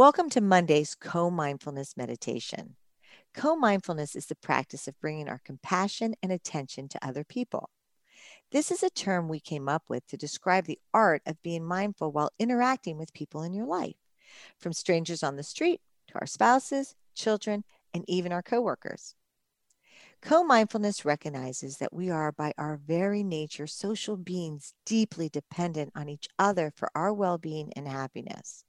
Welcome to Monday's Co Mindfulness Meditation. Co mindfulness is the practice of bringing our compassion and attention to other people. This is a term we came up with to describe the art of being mindful while interacting with people in your life, from strangers on the street to our spouses, children, and even our coworkers. Co mindfulness recognizes that we are, by our very nature, social beings deeply dependent on each other for our well being and happiness.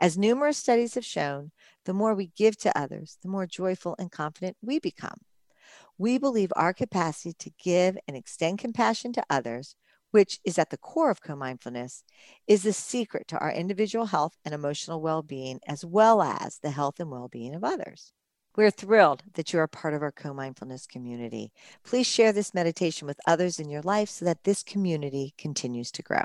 As numerous studies have shown, the more we give to others, the more joyful and confident we become. We believe our capacity to give and extend compassion to others, which is at the core of co mindfulness, is the secret to our individual health and emotional well being, as well as the health and well being of others. We're thrilled that you are part of our co mindfulness community. Please share this meditation with others in your life so that this community continues to grow.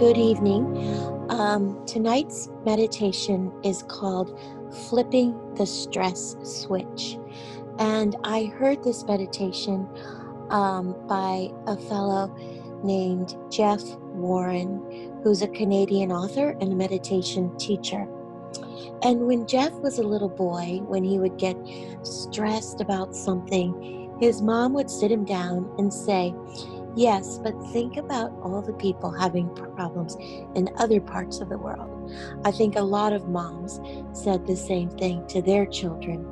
Good evening. Um, tonight's meditation is called Flipping the Stress Switch. And I heard this meditation um, by a fellow named Jeff Warren, who's a Canadian author and a meditation teacher. And when Jeff was a little boy, when he would get stressed about something, his mom would sit him down and say, Yes, but think about all the people having problems in other parts of the world. I think a lot of moms said the same thing to their children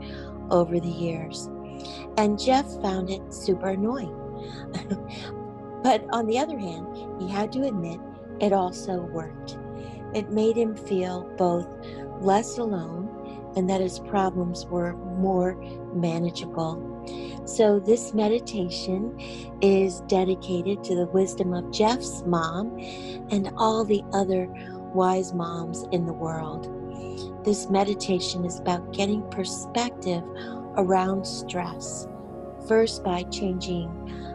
over the years. And Jeff found it super annoying. but on the other hand, he had to admit it also worked. It made him feel both less alone and that his problems were more manageable so, this meditation is dedicated to the wisdom of Jeff's mom and all the other wise moms in the world. This meditation is about getting perspective around stress, first by changing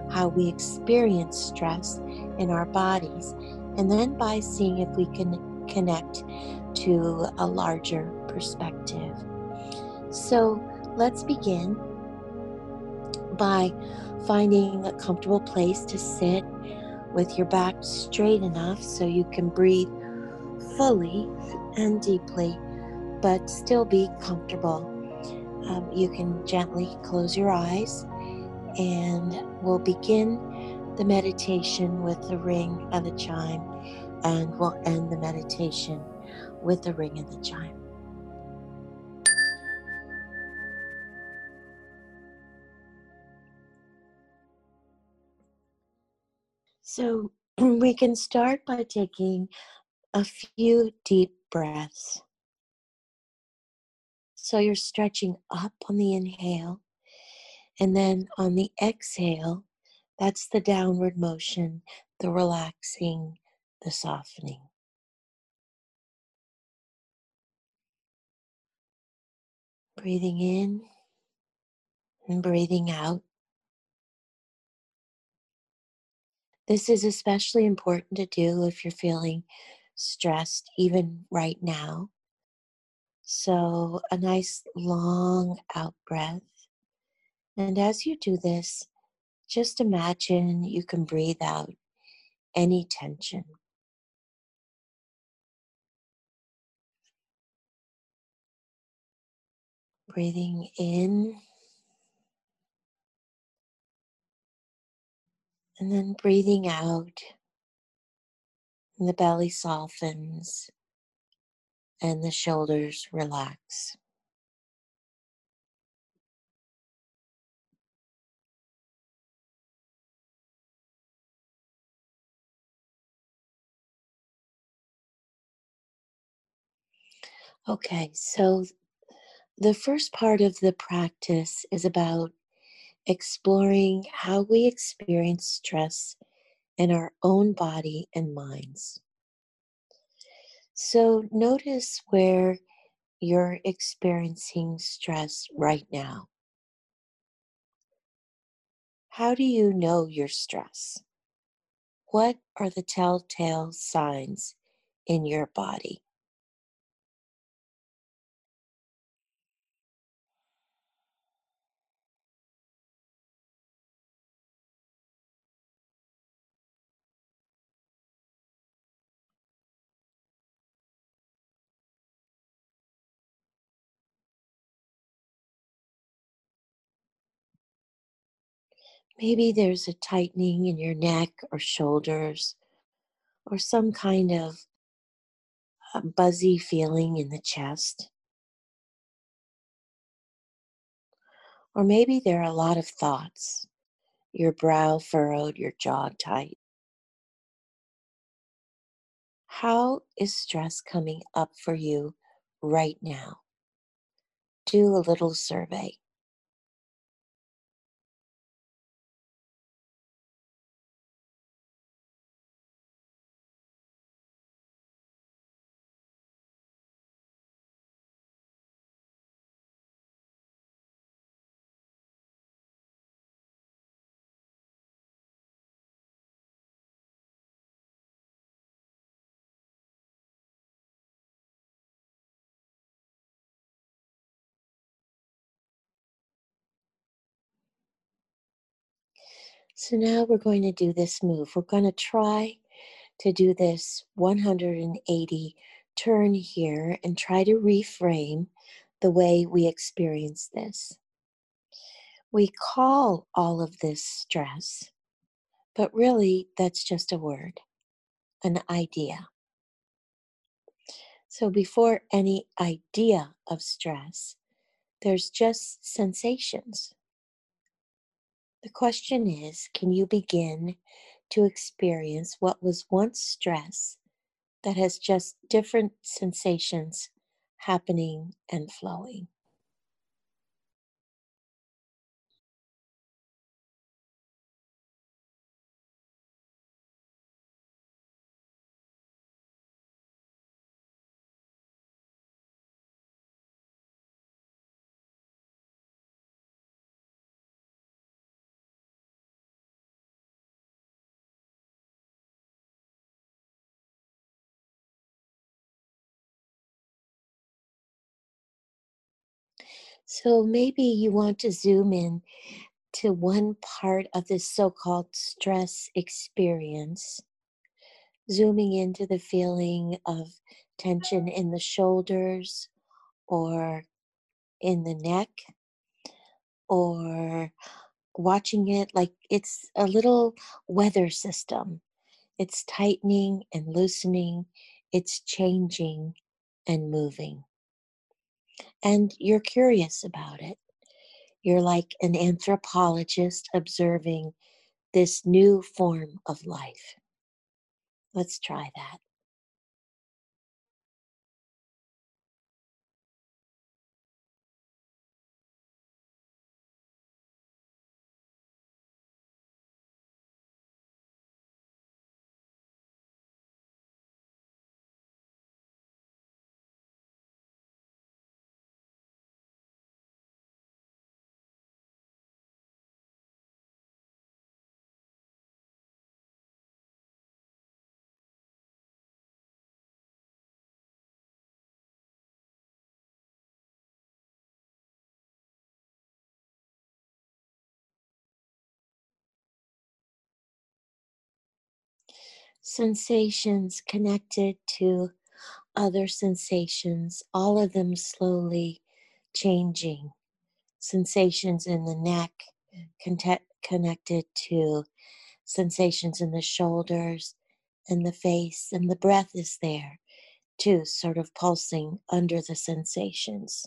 how we experience stress in our bodies, and then by seeing if we can connect to a larger perspective. So, let's begin by finding a comfortable place to sit with your back straight enough so you can breathe fully and deeply, but still be comfortable. Um, you can gently close your eyes and we'll begin the meditation with the ring of the chime and we'll end the meditation with the ring of the chime. So we can start by taking a few deep breaths. So you're stretching up on the inhale, and then on the exhale, that's the downward motion, the relaxing, the softening. Breathing in and breathing out. This is especially important to do if you're feeling stressed, even right now. So, a nice long out breath. And as you do this, just imagine you can breathe out any tension. Breathing in And then breathing out, and the belly softens and the shoulders relax. Okay, so the first part of the practice is about exploring how we experience stress in our own body and minds. So notice where you're experiencing stress right now. How do you know you're stressed? What are the telltale signs in your body? Maybe there's a tightening in your neck or shoulders, or some kind of buzzy feeling in the chest. Or maybe there are a lot of thoughts, your brow furrowed, your jaw tight. How is stress coming up for you right now? Do a little survey. So now we're going to do this move. We're going to try to do this 180 turn here and try to reframe the way we experience this. We call all of this stress, but really that's just a word, an idea. So before any idea of stress, there's just sensations. The question is can you begin to experience what was once stress that has just different sensations happening and flowing? So maybe you want to zoom in to one part of this so called stress experience, zooming into the feeling of tension in the shoulders or in the neck, or watching it like it's a little weather system. It's tightening and loosening, it's changing and moving. And you're curious about it. You're like an anthropologist observing this new form of life. Let's try that. Sensations connected to other sensations, all of them slowly changing. Sensations in the neck connected to sensations in the shoulders and the face, and the breath is there too, sort of pulsing under the sensations.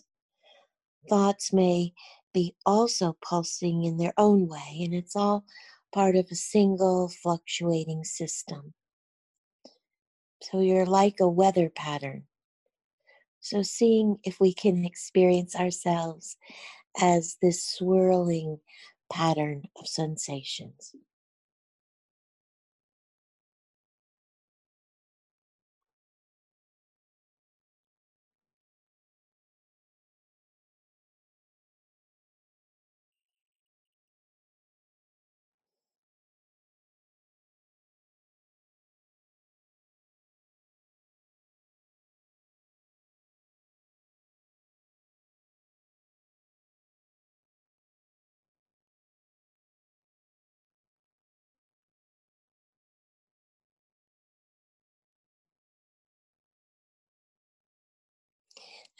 Thoughts may be also pulsing in their own way, and it's all part of a single fluctuating system. So you're like a weather pattern. So, seeing if we can experience ourselves as this swirling pattern of sensations.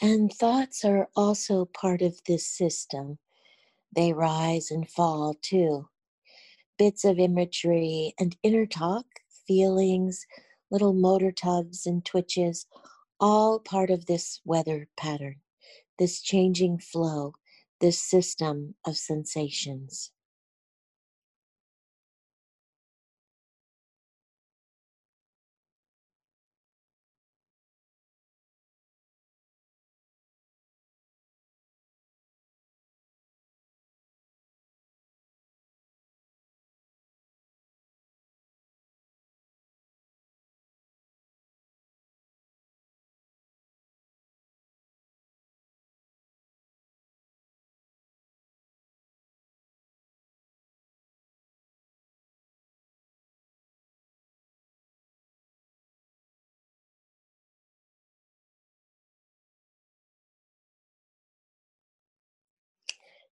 And thoughts are also part of this system. They rise and fall too. bits of imagery and inner talk, feelings, little motor tugs and twitches, all part of this weather pattern, this changing flow, this system of sensations.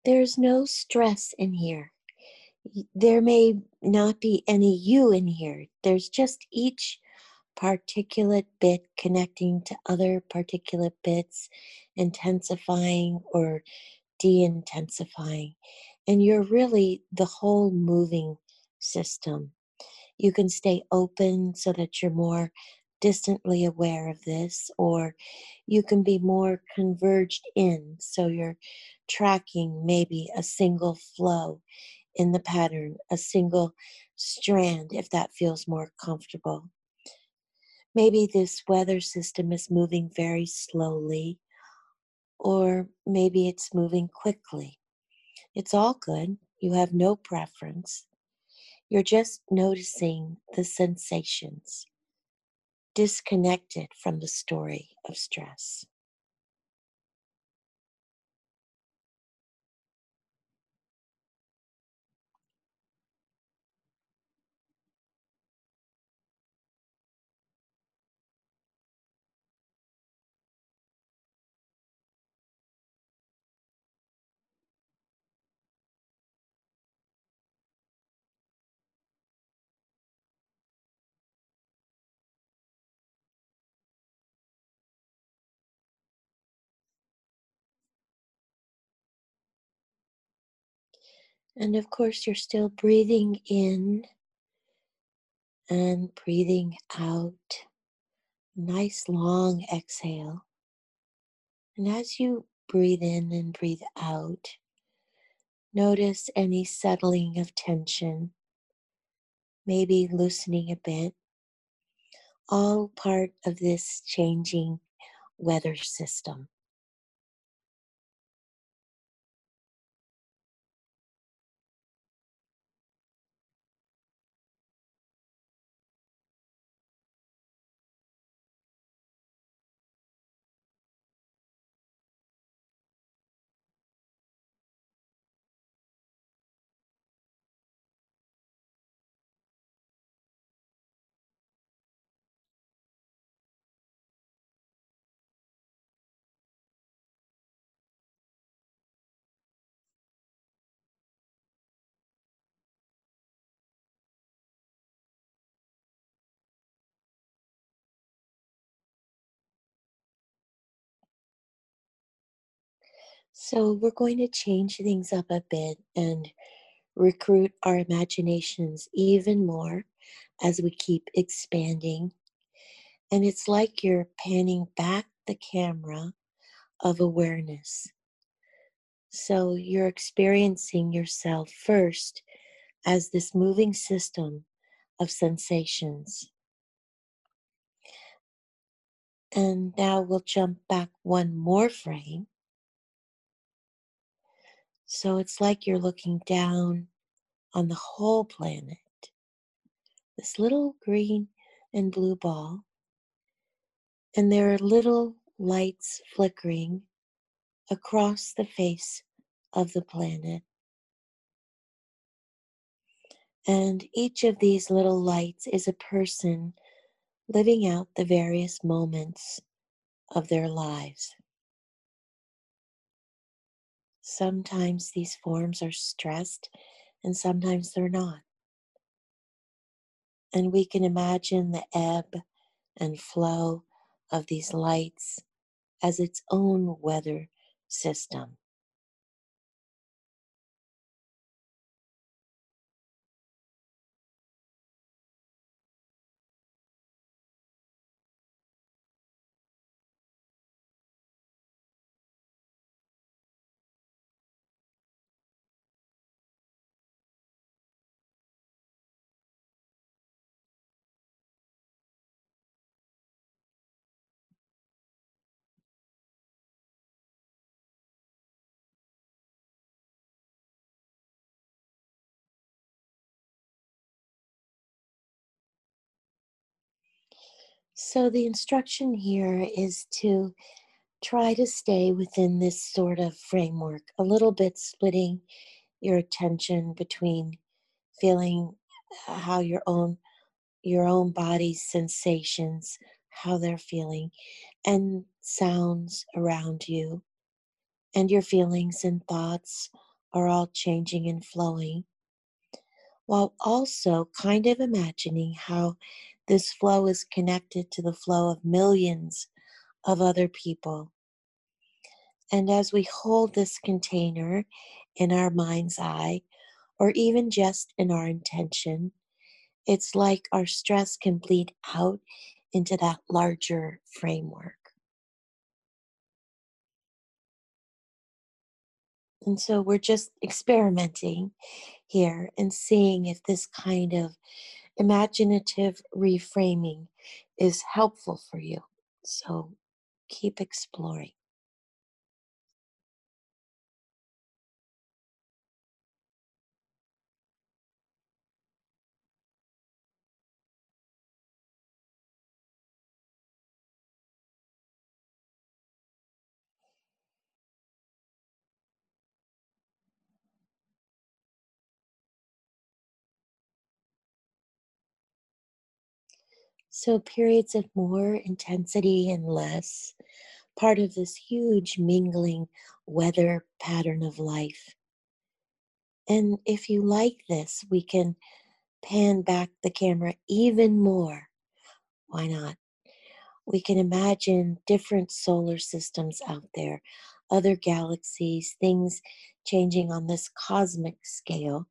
There's no stress in here. There may not be any you in here. There's just each particulate bit connecting to other particulate bits, intensifying or de intensifying. And you're really the whole moving system. You can stay open so that you're more distantly aware of this, or you can be more converged in so you're tracking maybe a single flow in the pattern, a single strand, if that feels more comfortable. Maybe this weather system is moving very slowly, or maybe it's moving quickly. It's all good. You have no preference. You're just noticing the sensations disconnected from the story of stress. And of course, you're still breathing in and breathing out. Nice long exhale. And as you breathe in and breathe out, notice any settling of tension, maybe loosening a bit. All part of this changing weather system. So, we're going to change things up a bit and recruit our imaginations even more as we keep expanding. And it's like you're panning back the camera of awareness. So you're experiencing yourself first as this moving system of sensations. And now we'll jump back one more frame. So it's like you're looking down on the whole planet. This little green and blue ball. And there are little lights flickering across the face of the planet. And each of these little lights is a person living out the various moments of their lives. Sometimes these forms are stressed and sometimes they're not. And we can imagine the ebb and flow of these lights as its own weather system. So, the instruction here is to try to stay within this sort of framework, a little bit splitting your attention between feeling uh, how your own your own body's sensations how they're feeling and sounds around you. And your feelings and thoughts are all changing and flowing while also kind of imagining how this flow is connected to the flow of millions of other people. And as we hold this container in our mind's eye, or even just in our intention, it's like our stress can bleed out into that larger framework. And so we're just experimenting here and seeing if this kind of imaginative reframing is helpful for you. So keep exploring. So, periods of more intensity and less, part of this huge mingling weather pattern of life. And if you like this, we can pan back the camera even more. Why not? We can imagine different solar systems out there, other galaxies, things changing on this cosmic scale,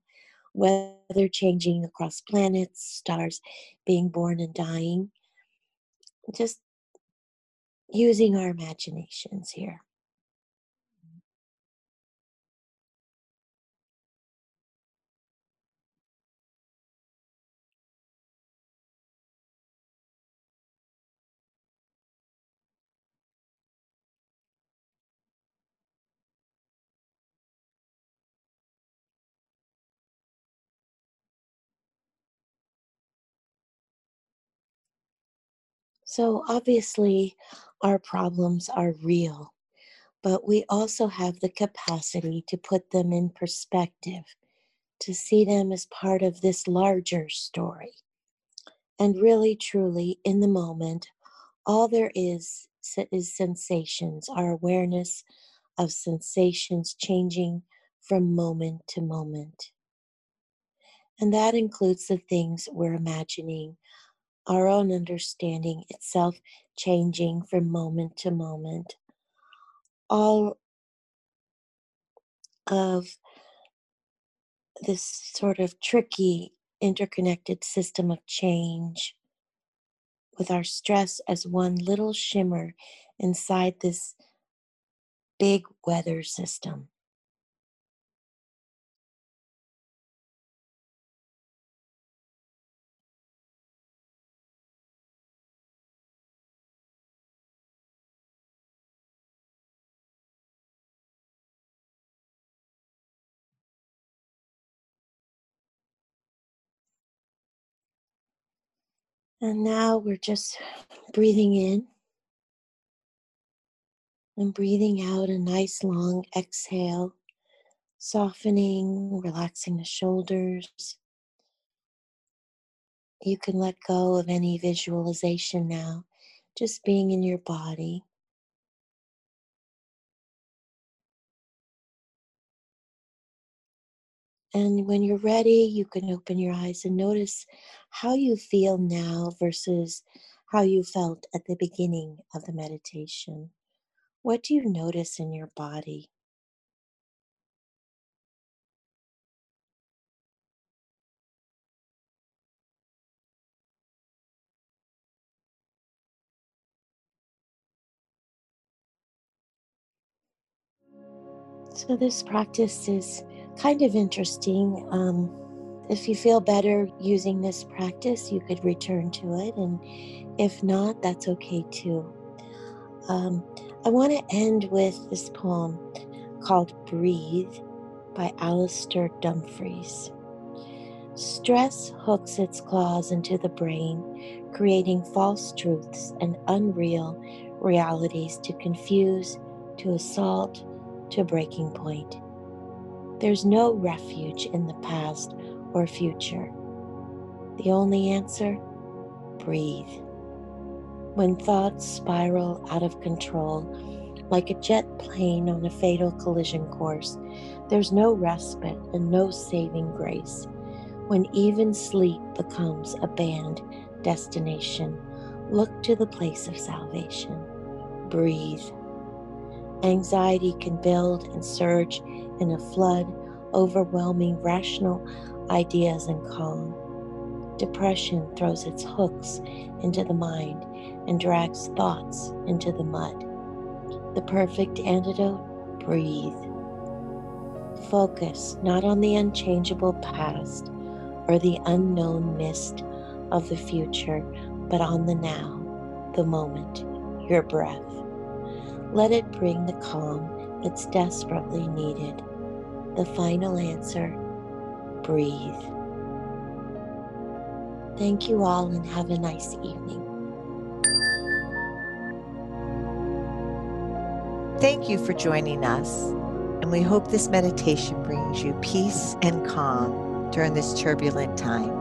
weather changing across planets, stars being born and dying. Just using our imaginations here. So, obviously, our problems are real, but we also have the capacity to put them in perspective, to see them as part of this larger story. And really, truly, in the moment, all there is is sensations, our awareness of sensations changing from moment to moment. And that includes the things we're imagining our own understanding itself changing from moment to moment. All of this sort of tricky, interconnected system of change with our stress as one little shimmer inside this big weather system. And now we're just breathing in and breathing out a nice long exhale, softening, relaxing the shoulders. You can let go of any visualization now, just being in your body. And when you're ready, you can open your eyes and notice how you feel now versus how you felt at the beginning of the meditation. What do you notice in your body? So, this practice is kind of interesting. Um, if you feel better using this practice, you could return to it. And if not, that's okay too. Um, I want to end with this poem called Breathe by Alastair Dumfries. Stress hooks its claws into the brain, creating false truths and unreal realities to confuse, to assault, to breaking point. There's no refuge in the past or future. The only answer breathe. When thoughts spiral out of control, like a jet plane on a fatal collision course, there's no respite and no saving grace. When even sleep becomes a banned destination, look to the place of salvation. Breathe. Anxiety can build and surge in a flood, overwhelming rational ideas and calm. Depression throws its hooks into the mind and drags thoughts into the mud. The perfect antidote breathe. Focus not on the unchangeable past or the unknown mist of the future, but on the now, the moment, your breath. Let it bring the calm that's desperately needed. The final answer breathe. Thank you all and have a nice evening. Thank you for joining us, and we hope this meditation brings you peace and calm during this turbulent time.